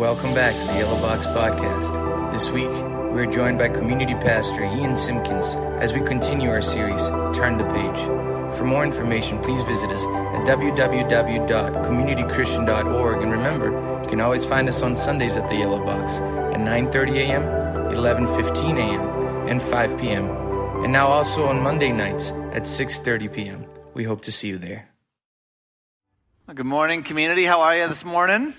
Welcome back to the Yellow Box Podcast. This week, we're joined by Community Pastor Ian Simpkins as we continue our series, Turn the Page. For more information, please visit us at www.communitychristian.org. And remember, you can always find us on Sundays at the Yellow Box at 9.30 a.m., 11.15 a.m., and 5 p.m. And now also on Monday nights at 6.30 p.m. We hope to see you there. Good morning, community. How are you this morning?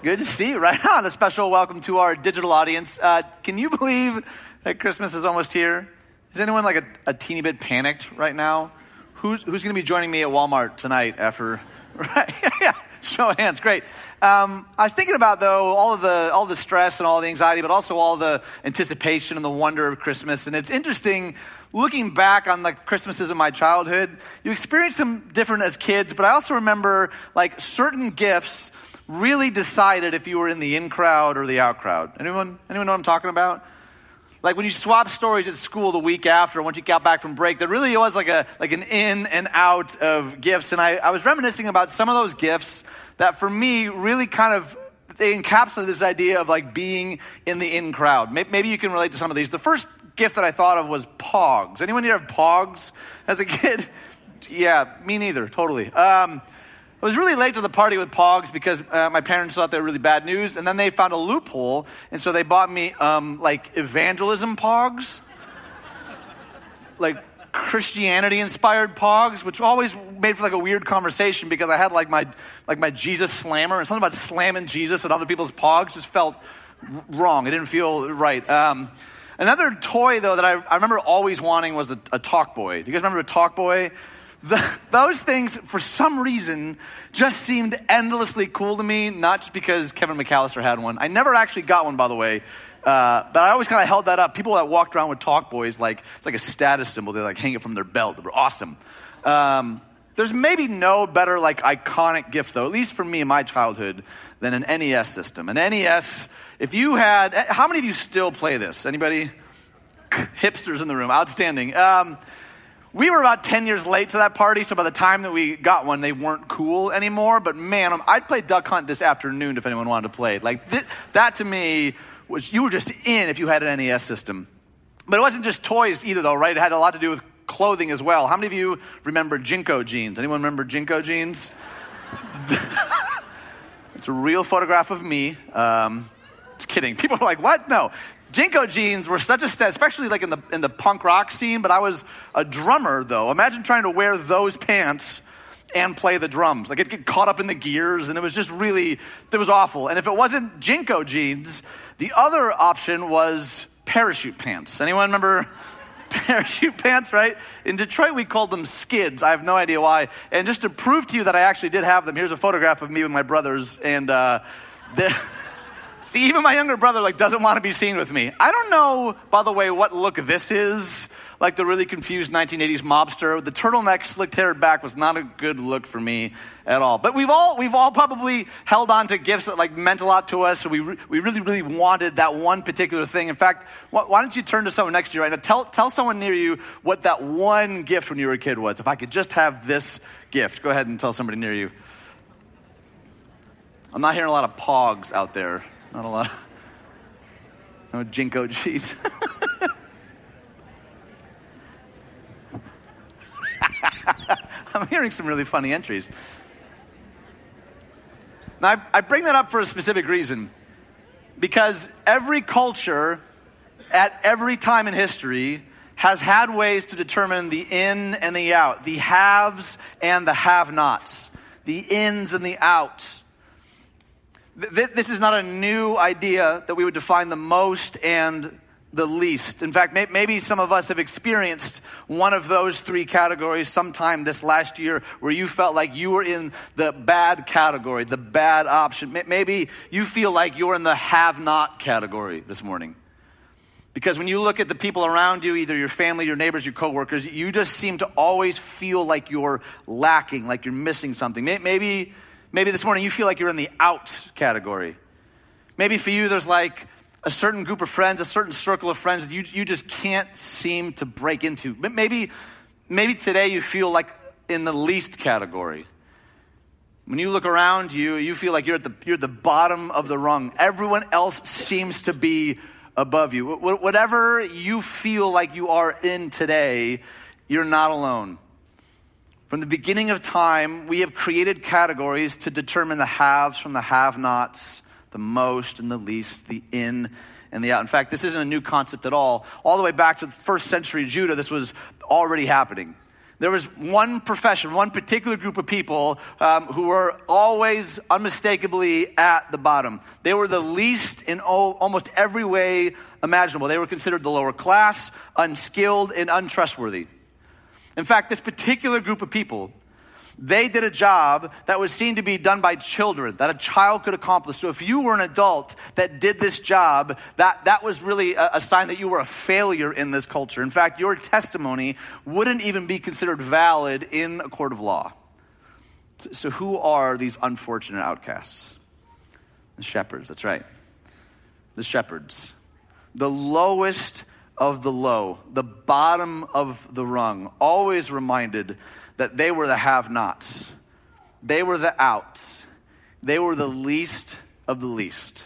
Good to see you. Right on. A special welcome to our digital audience. Uh, can you believe that Christmas is almost here? Is anyone like a, a teeny bit panicked right now? Who's, who's going to be joining me at Walmart tonight after? Right? yeah. Show of hands. Great. Um, I was thinking about though all of the all the stress and all the anxiety, but also all the anticipation and the wonder of Christmas. And it's interesting looking back on the Christmases of my childhood. You experience them different as kids, but I also remember like certain gifts really decided if you were in the in crowd or the out crowd. Anyone, anyone know what I'm talking about? Like when you swap stories at school the week after, once you got back from break, there really was like a like an in and out of gifts. And I, I was reminiscing about some of those gifts that for me really kind of they encapsulate this idea of like being in the in crowd. Maybe you can relate to some of these. The first gift that I thought of was Pogs. Anyone here have Pogs as a kid? Yeah, me neither, totally. Um, I was really late to the party with Pogs because uh, my parents thought they were really bad news, and then they found a loophole, and so they bought me um, like evangelism Pogs, like Christianity inspired Pogs, which always made for like a weird conversation because I had like my like my Jesus slammer and something about slamming Jesus at other people's Pogs just felt wrong. It didn't feel right. Um, another toy though that I, I remember always wanting was a, a Talk Boy. Do you guys remember a Talk Boy? The, those things, for some reason, just seemed endlessly cool to me, not just because Kevin McAllister had one. I never actually got one, by the way. Uh, but I always kind of held that up. People that walked around with talk boys, like it's like a status symbol. They like hang it from their belt. They were awesome. Um, there's maybe no better like iconic gift though, at least for me in my childhood, than an NES system. An NES. If you had, how many of you still play this? Anybody? Hipsters in the room. Outstanding. Um, we were about 10 years late to that party, so by the time that we got one, they weren't cool anymore. But man, um, I'd play Duck Hunt this afternoon if anyone wanted to play it. Like, th- that to me was, you were just in if you had an NES system. But it wasn't just toys either, though, right? It had a lot to do with clothing as well. How many of you remember JNCO jeans? Anyone remember JNCO jeans? it's a real photograph of me. Um, just kidding. People are like, what? No. JNCO jeans were such a step, especially like in the, in the punk rock scene, but I was a drummer though. Imagine trying to wear those pants and play the drums. Like it get caught up in the gears and it was just really, it was awful. And if it wasn't JNCO jeans, the other option was parachute pants. Anyone remember parachute pants, right? In Detroit, we called them skids. I have no idea why. And just to prove to you that I actually did have them, here's a photograph of me with my brothers. And uh, See, even my younger brother like doesn't want to be seen with me. I don't know, by the way, what look this is. Like the really confused 1980s mobster. The turtleneck slicked haired back was not a good look for me at all. But we've all we've all probably held on to gifts that like meant a lot to us. So we re- we really really wanted that one particular thing. In fact, why, why don't you turn to someone next to you right now? Tell tell someone near you what that one gift when you were a kid was. If I could just have this gift, go ahead and tell somebody near you. I'm not hearing a lot of pogs out there. Not a lot. No JNCO cheese. I'm hearing some really funny entries. Now, I, I bring that up for a specific reason. Because every culture at every time in history has had ways to determine the in and the out, the haves and the have nots, the ins and the outs. This is not a new idea that we would define the most and the least. In fact, maybe some of us have experienced one of those three categories sometime this last year where you felt like you were in the bad category, the bad option. Maybe you feel like you're in the have not category this morning. Because when you look at the people around you, either your family, your neighbors, your coworkers, you just seem to always feel like you're lacking, like you're missing something. Maybe Maybe this morning you feel like you're in the out category. Maybe for you, there's like a certain group of friends, a certain circle of friends that you, you just can't seem to break into. But maybe, maybe today you feel like in the least category. When you look around you, you feel like you're at the, you're at the bottom of the rung. Everyone else seems to be above you. Whatever you feel like you are in today, you're not alone. From the beginning of time, we have created categories to determine the haves from the have nots, the most and the least, the in and the out. In fact, this isn't a new concept at all. All the way back to the first century Judah, this was already happening. There was one profession, one particular group of people um, who were always unmistakably at the bottom. They were the least in almost every way imaginable. They were considered the lower class, unskilled, and untrustworthy. In fact, this particular group of people they did a job that was seen to be done by children, that a child could accomplish. So if you were an adult that did this job, that, that was really a, a sign that you were a failure in this culture. In fact, your testimony wouldn't even be considered valid in a court of law. So, so who are these unfortunate outcasts? The shepherds, that's right. The shepherds. The lowest of the low, the bottom of the rung, always reminded that they were the have nots, they were the outs, they were the least of the least.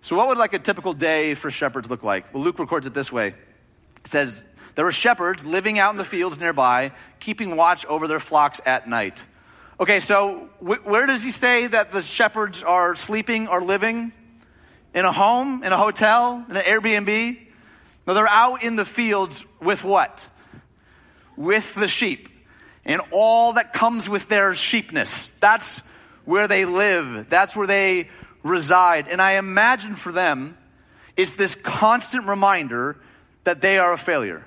So, what would like a typical day for shepherds look like? Well, Luke records it this way. It says, There were shepherds living out in the fields nearby, keeping watch over their flocks at night. Okay, so wh- where does he say that the shepherds are sleeping or living? In a home, in a hotel, in an Airbnb? No, they're out in the fields with what? With the sheep and all that comes with their sheepness. That's where they live, that's where they reside. And I imagine for them, it's this constant reminder that they are a failure.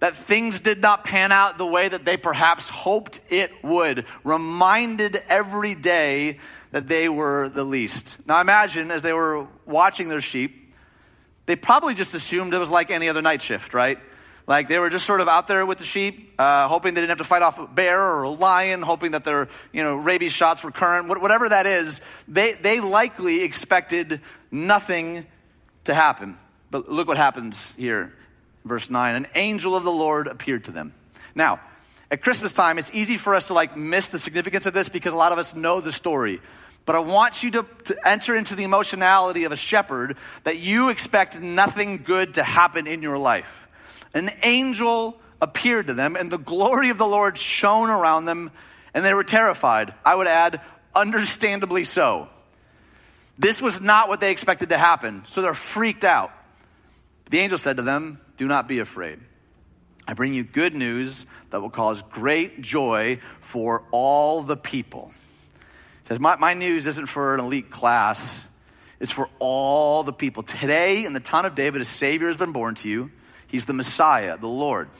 That things did not pan out the way that they perhaps hoped it would. Reminded every day that they were the least. Now imagine as they were watching their sheep, they probably just assumed it was like any other night shift, right? Like they were just sort of out there with the sheep, uh, hoping they didn't have to fight off a bear or a lion, hoping that their you know rabies shots were current, whatever that is. They they likely expected nothing to happen. But look what happens here, verse nine. An angel of the Lord appeared to them. Now, at Christmas time, it's easy for us to like miss the significance of this because a lot of us know the story. But I want you to, to enter into the emotionality of a shepherd that you expect nothing good to happen in your life an angel appeared to them, and the glory of the Lord shone around them, and they were terrified. I would add, understandably so. This was not what they expected to happen, so they're freaked out. The angel said to them, Do not be afraid. I bring you good news that will cause great joy for all the people. Says, my, my news isn't for an elite class, it's for all the people. Today, in the town of David, a Savior has been born to you. He's the Messiah, the Lord.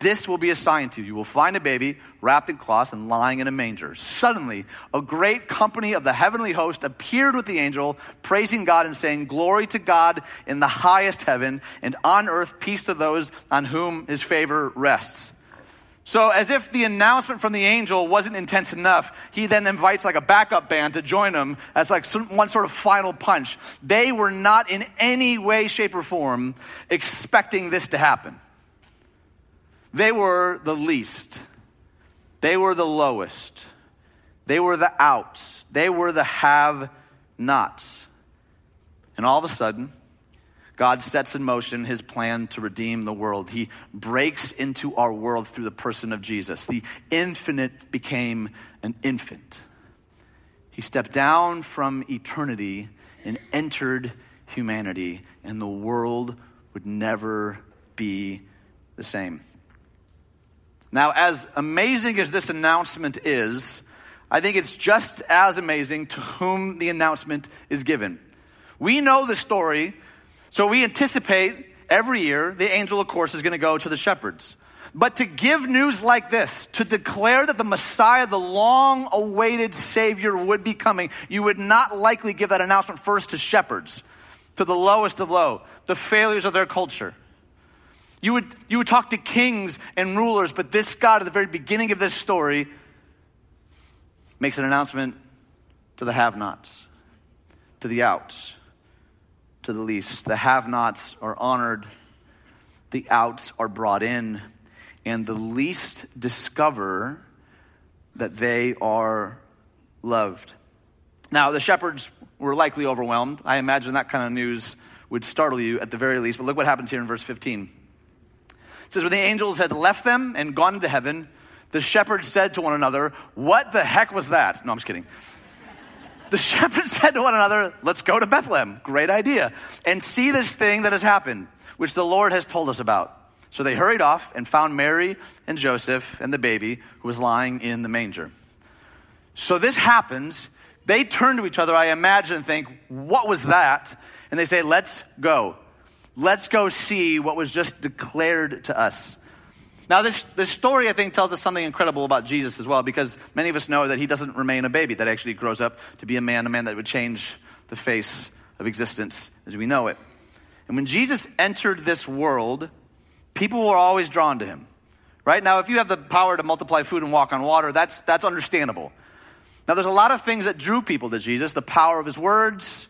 This will be a sign to you. You will find a baby wrapped in cloths and lying in a manger. Suddenly, a great company of the heavenly host appeared with the angel, praising God and saying, Glory to God in the highest heaven, and on earth peace to those on whom his favor rests. So, as if the announcement from the angel wasn't intense enough, he then invites like a backup band to join him as like some, one sort of final punch. They were not in any way, shape, or form expecting this to happen. They were the least, they were the lowest, they were the outs, they were the have nots. And all of a sudden, God sets in motion his plan to redeem the world. He breaks into our world through the person of Jesus. The infinite became an infant. He stepped down from eternity and entered humanity, and the world would never be the same. Now, as amazing as this announcement is, I think it's just as amazing to whom the announcement is given. We know the story so we anticipate every year the angel, of course, is going to go to the shepherds. But to give news like this, to declare that the Messiah, the long awaited Savior, would be coming, you would not likely give that announcement first to shepherds, to the lowest of low, the failures of their culture. You would, you would talk to kings and rulers, but this God, at the very beginning of this story, makes an announcement to the have nots, to the outs, to the least. The have nots are honored, the outs are brought in, and the least discover that they are loved. Now, the shepherds were likely overwhelmed. I imagine that kind of news would startle you at the very least. But look what happens here in verse 15. It says, When the angels had left them and gone into heaven, the shepherds said to one another, What the heck was that? No, I'm just kidding. The shepherds said to one another, Let's go to Bethlehem. Great idea. And see this thing that has happened, which the Lord has told us about. So they hurried off and found Mary and Joseph and the baby who was lying in the manger. So this happens. They turn to each other, I imagine, and think, What was that? And they say, Let's go. Let's go see what was just declared to us. Now, this, this story, I think, tells us something incredible about Jesus as well, because many of us know that he doesn't remain a baby, that actually grows up to be a man, a man that would change the face of existence as we know it. And when Jesus entered this world, people were always drawn to him. Right? Now, if you have the power to multiply food and walk on water, that's, that's understandable. Now, there's a lot of things that drew people to Jesus the power of his words,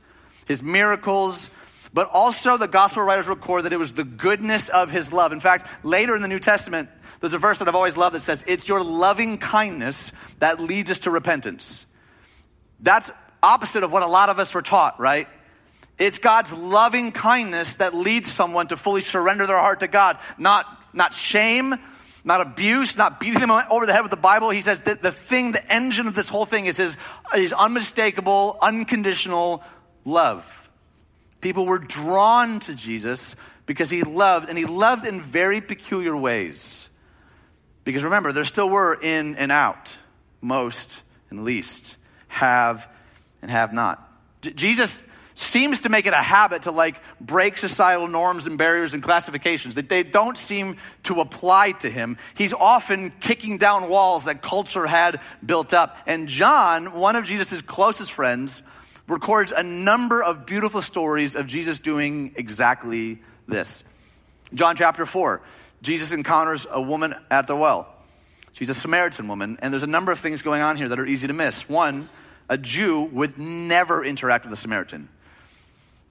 his miracles, but also the gospel writers record that it was the goodness of his love. In fact, later in the New Testament, there's a verse that I've always loved that says, It's your loving kindness that leads us to repentance. That's opposite of what a lot of us were taught, right? It's God's loving kindness that leads someone to fully surrender their heart to God, not, not shame, not abuse, not beating them over the head with the Bible. He says that the thing, the engine of this whole thing is his, his unmistakable, unconditional love. People were drawn to Jesus because he loved, and he loved in very peculiar ways. Because remember, there still were in and out, most and least, have and have not. J- Jesus seems to make it a habit to like break societal norms and barriers and classifications that they don't seem to apply to him. He's often kicking down walls that culture had built up. And John, one of Jesus' closest friends, records a number of beautiful stories of Jesus doing exactly this. John chapter 4, Jesus encounters a woman at the well. She's a Samaritan woman, and there's a number of things going on here that are easy to miss. One, a Jew would never interact with a Samaritan.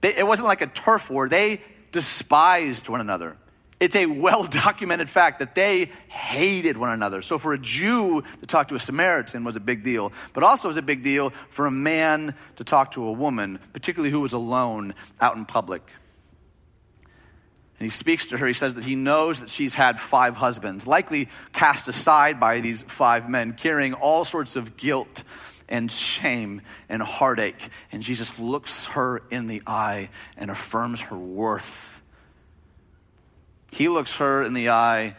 It wasn't like a turf war, they despised one another. It's a well documented fact that they hated one another. So for a Jew to talk to a Samaritan was a big deal, but also was a big deal for a man to talk to a woman, particularly who was alone out in public. And he speaks to her. He says that he knows that she's had five husbands, likely cast aside by these five men, carrying all sorts of guilt and shame and heartache. And Jesus looks her in the eye and affirms her worth he looks her in the eye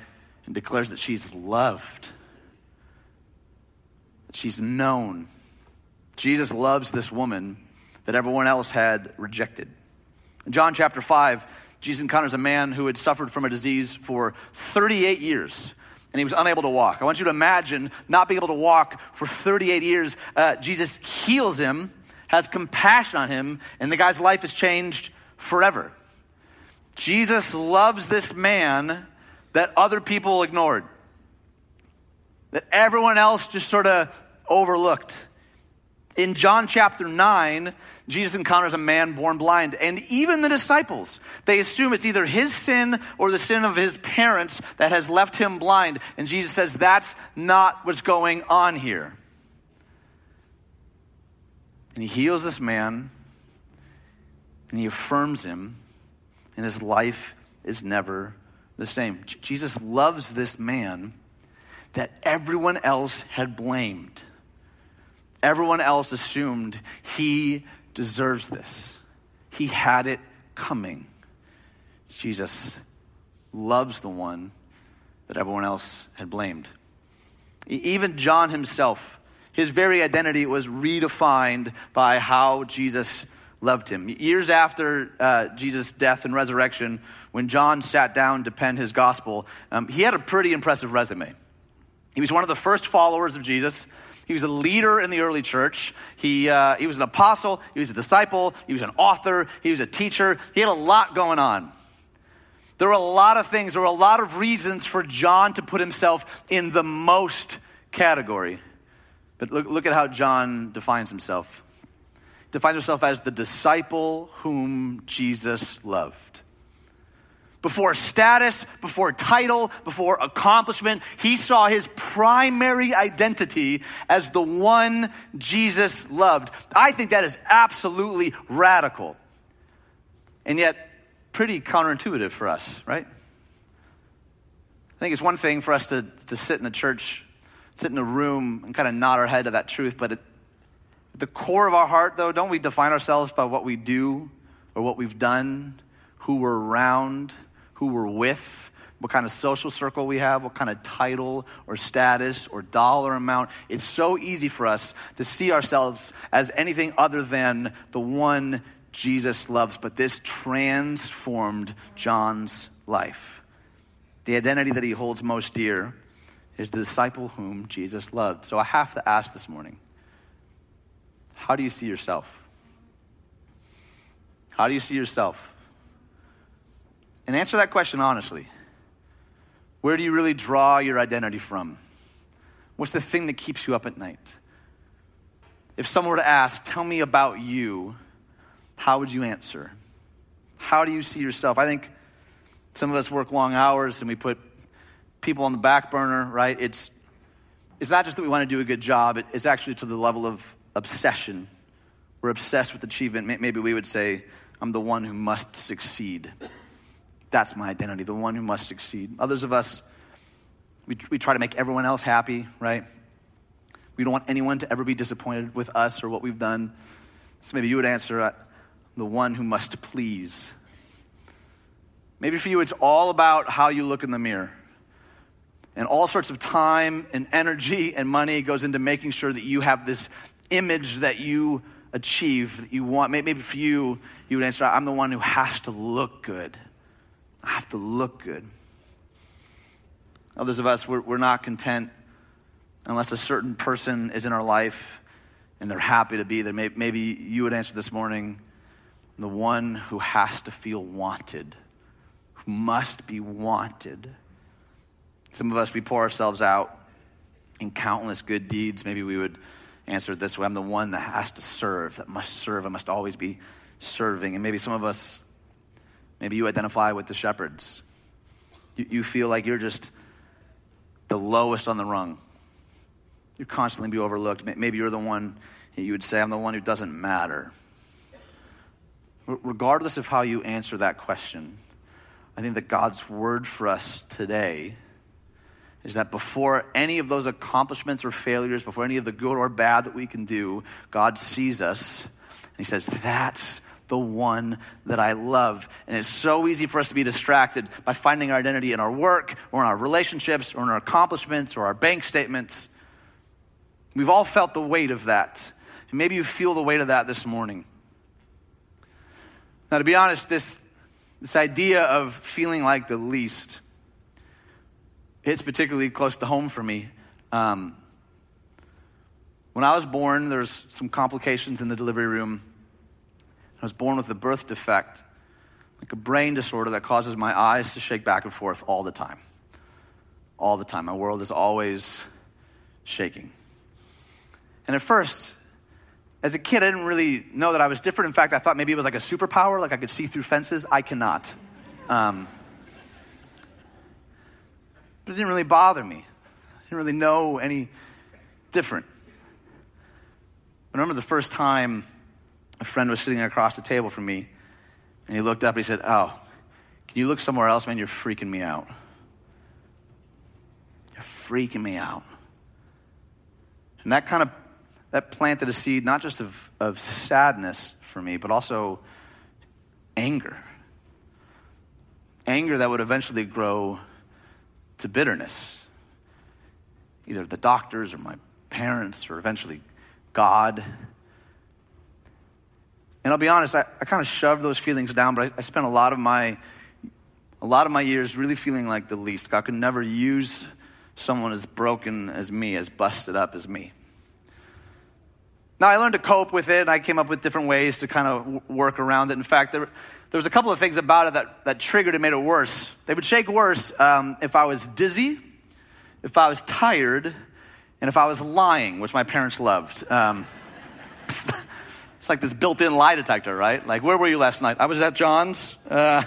and declares that she's loved, that she's known. Jesus loves this woman that everyone else had rejected. In John chapter 5, Jesus encounters a man who had suffered from a disease for 38 years and he was unable to walk. I want you to imagine not being able to walk for 38 years. Uh, Jesus heals him, has compassion on him, and the guy's life is changed forever. Jesus loves this man that other people ignored, that everyone else just sort of overlooked. In John chapter 9, Jesus encounters a man born blind, and even the disciples, they assume it's either his sin or the sin of his parents that has left him blind. And Jesus says, That's not what's going on here. And he heals this man, and he affirms him and his life is never the same. Jesus loves this man that everyone else had blamed. Everyone else assumed he deserves this. He had it coming. Jesus loves the one that everyone else had blamed. Even John himself, his very identity was redefined by how Jesus loved him. Years after uh, Jesus' death and resurrection, when John sat down to pen his gospel, um, he had a pretty impressive resume. He was one of the first followers of Jesus. He was a leader in the early church. He, uh, he was an apostle. He was a disciple. He was an author. He was a teacher. He had a lot going on. There were a lot of things, there were a lot of reasons for John to put himself in the most category. But look, look at how John defines himself defines himself as the disciple whom Jesus loved. Before status, before title, before accomplishment, he saw his primary identity as the one Jesus loved. I think that is absolutely radical. And yet, pretty counterintuitive for us, right? I think it's one thing for us to, to sit in a church, sit in a room, and kind of nod our head to that truth, but at the core of our heart, though, don't we define ourselves by what we do or what we've done, who we're around, who we're with, what kind of social circle we have, what kind of title or status or dollar amount. It's so easy for us to see ourselves as anything other than the one Jesus loves. But this transformed John's life. The identity that he holds most dear is the disciple whom Jesus loved. So I have to ask this morning how do you see yourself? How do you see yourself? And answer that question honestly. Where do you really draw your identity from? What's the thing that keeps you up at night? If someone were to ask, Tell me about you, how would you answer? How do you see yourself? I think some of us work long hours and we put people on the back burner, right? It's, it's not just that we want to do a good job, it's actually to the level of obsession. We're obsessed with achievement. Maybe we would say, I'm the one who must succeed. That's my identity, the one who must succeed. Others of us, we, we try to make everyone else happy, right? We don't want anyone to ever be disappointed with us or what we've done. So maybe you would answer, uh, the one who must please. Maybe for you, it's all about how you look in the mirror. And all sorts of time and energy and money goes into making sure that you have this image that you achieve, that you want. Maybe for you, you would answer, I'm the one who has to look good. I have to look good. Others of us, we're, we're not content unless a certain person is in our life and they're happy to be there. Maybe, maybe you would answer this morning the one who has to feel wanted, who must be wanted. Some of us, we pour ourselves out in countless good deeds. Maybe we would answer it this way I'm the one that has to serve, that must serve, I must always be serving. And maybe some of us, maybe you identify with the shepherds. You, you feel like you're just the lowest on the rung. You're constantly be overlooked. Maybe you're the one, you would say, I'm the one who doesn't matter. Regardless of how you answer that question, I think that God's word for us today is that before any of those accomplishments or failures, before any of the good or bad that we can do, God sees us and He says, That's the one that I love. And it's so easy for us to be distracted by finding our identity in our work or in our relationships or in our accomplishments or our bank statements. We've all felt the weight of that. And maybe you feel the weight of that this morning. Now, to be honest, this, this idea of feeling like the least hits particularly close to home for me. Um, when I was born, there was some complications in the delivery room. I was born with a birth defect, like a brain disorder that causes my eyes to shake back and forth all the time. All the time. My world is always shaking. And at first, as a kid, I didn't really know that I was different. In fact, I thought maybe it was like a superpower, like I could see through fences. I cannot. Um, but it didn't really bother me. I didn't really know any different. I remember the first time a friend was sitting across the table from me, and he looked up and he said, Oh, can you look somewhere else, man? You're freaking me out. You're freaking me out. And that kind of that planted a seed not just of, of sadness for me, but also anger. Anger that would eventually grow to bitterness. Either the doctors or my parents or eventually God. And I'll be honest, I, I kind of shoved those feelings down, but I, I spent a lot of my a lot of my years really feeling like the least. God could never use someone as broken as me, as busted up as me. Now, I learned to cope with it. And I came up with different ways to kind of work around it. In fact, there, there was a couple of things about it that, that triggered and made it worse. They would shake worse um, if I was dizzy, if I was tired, and if I was lying, which my parents loved. Um, it's like this built in lie detector, right? Like, where were you last night? I was at John's. Uh,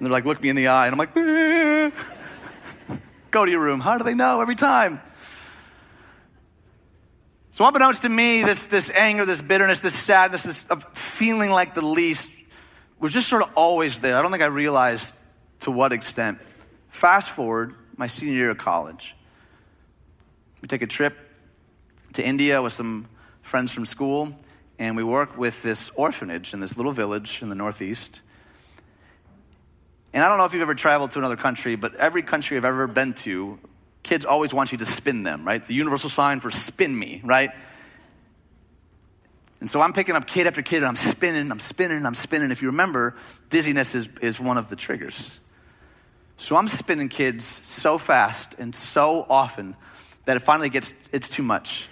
they're like, look me in the eye. And I'm like, go to your room. How do they know every time? So, unbeknownst to me, this, this anger, this bitterness, this sadness, this feeling like the least was just sort of always there. I don't think I realized to what extent. Fast forward, my senior year of college. We take a trip to India with some friends from school, and we work with this orphanage in this little village in the Northeast. And I don't know if you've ever traveled to another country, but every country I've ever been to, kids always want you to spin them, right? It's the universal sign for spin me, right? And so I'm picking up kid after kid, and I'm spinning, I'm spinning, I'm spinning. If you remember, dizziness is, is one of the triggers. So I'm spinning kids so fast and so often that it finally gets, it's too much.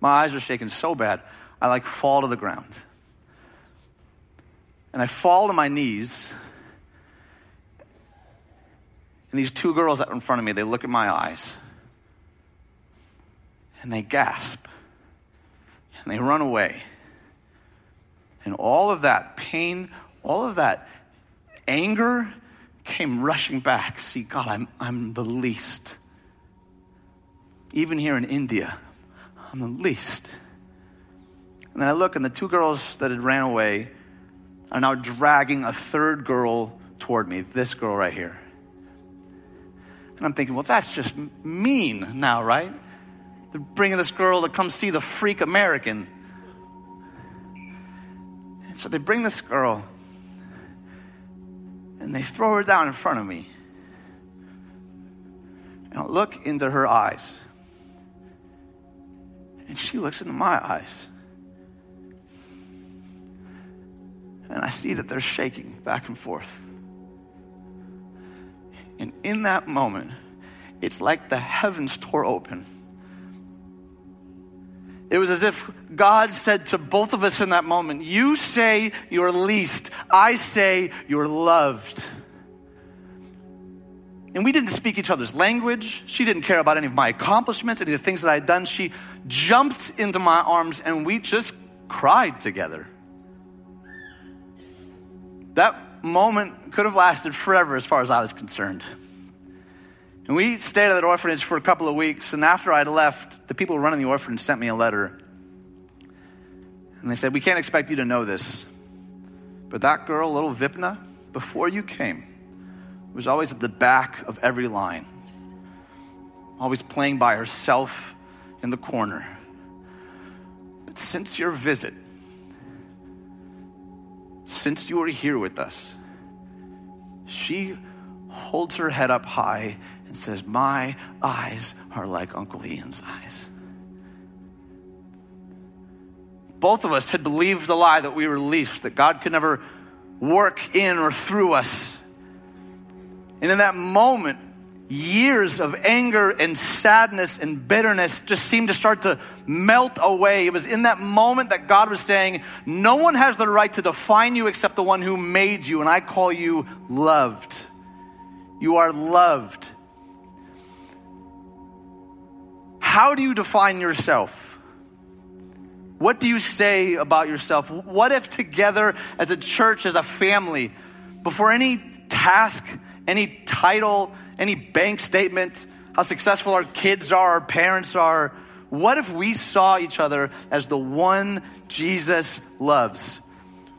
My eyes are shaking so bad, I like fall to the ground. And I fall to my knees. And these two girls that in front of me, they look at my eyes. And they gasp. And they run away. And all of that pain, all of that anger came rushing back. See, God, I'm, I'm the least. Even here in India, I'm the least. And then I look, and the two girls that had ran away are now dragging a third girl toward me, this girl right here. And I'm thinking, well, that's just mean now, right? They're bringing this girl to come see the freak American. So they bring this girl and they throw her down in front of me. And I look into her eyes. And she looks into my eyes. And I see that they're shaking back and forth. And in that moment, it's like the heavens tore open it was as if God said to both of us in that moment, You say you're least, I say you're loved. And we didn't speak each other's language. She didn't care about any of my accomplishments, any of the things that I had done. She jumped into my arms and we just cried together. That moment could have lasted forever as far as I was concerned. And we stayed at that orphanage for a couple of weeks. And after I'd left, the people running the orphanage sent me a letter. And they said, We can't expect you to know this. But that girl, little Vipna, before you came, was always at the back of every line, always playing by herself in the corner. But since your visit, since you were here with us, she holds her head up high and says, My eyes are like Uncle Ian's eyes. Both of us had believed the lie that we were least, that God could never work in or through us. And in that moment, years of anger and sadness and bitterness just seemed to start to melt away. It was in that moment that God was saying, No one has the right to define you except the one who made you, and I call you loved. You are loved. How do you define yourself? What do you say about yourself? What if together as a church, as a family, before any task, any title, any bank statement, how successful our kids are, our parents are, what if we saw each other as the one Jesus loves?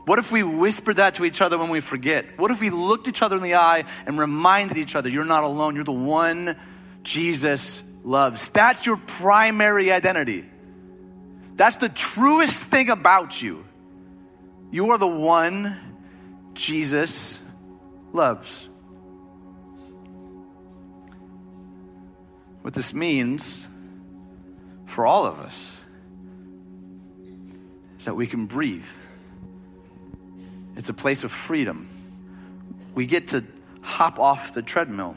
What if we whispered that to each other when we forget? What if we looked each other in the eye and reminded each other, you're not alone, you're the one Jesus loves. That's your primary identity. That's the truest thing about you. You are the one Jesus loves. What this means for all of us is that we can breathe. It's a place of freedom. We get to hop off the treadmill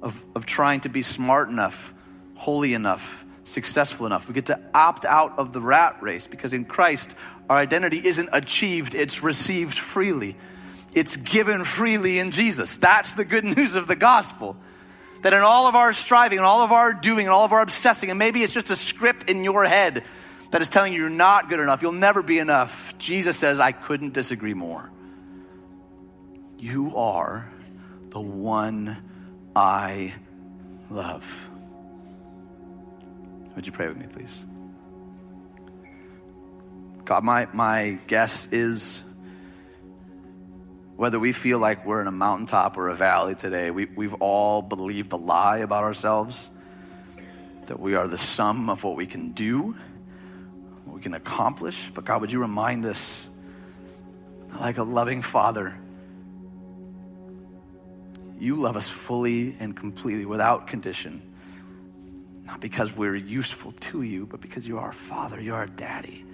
of, of trying to be smart enough holy enough, successful enough. We get to opt out of the rat race because in Christ, our identity isn't achieved, it's received freely. It's given freely in Jesus. That's the good news of the gospel. That in all of our striving and all of our doing and all of our obsessing, and maybe it's just a script in your head that is telling you you're not good enough, you'll never be enough. Jesus says, I couldn't disagree more. You are the one I love. Would you pray with me, please? God, my, my guess is whether we feel like we're in a mountaintop or a valley today, we, we've all believed the lie about ourselves that we are the sum of what we can do, what we can accomplish. But God, would you remind us, like a loving father, you love us fully and completely without condition. Not because we're useful to you, but because you're our father, you're our daddy.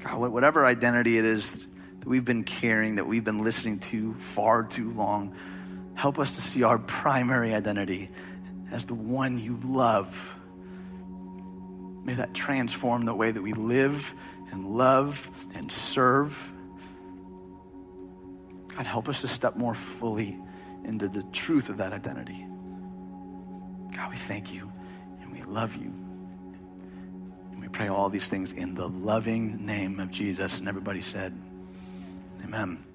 God, whatever identity it is that we've been carrying, that we've been listening to far too long, help us to see our primary identity as the one you love. May that transform the way that we live and love and serve. God, help us to step more fully into the truth of that identity. God, we thank you and we love you. And we pray all these things in the loving name of Jesus. And everybody said, Amen.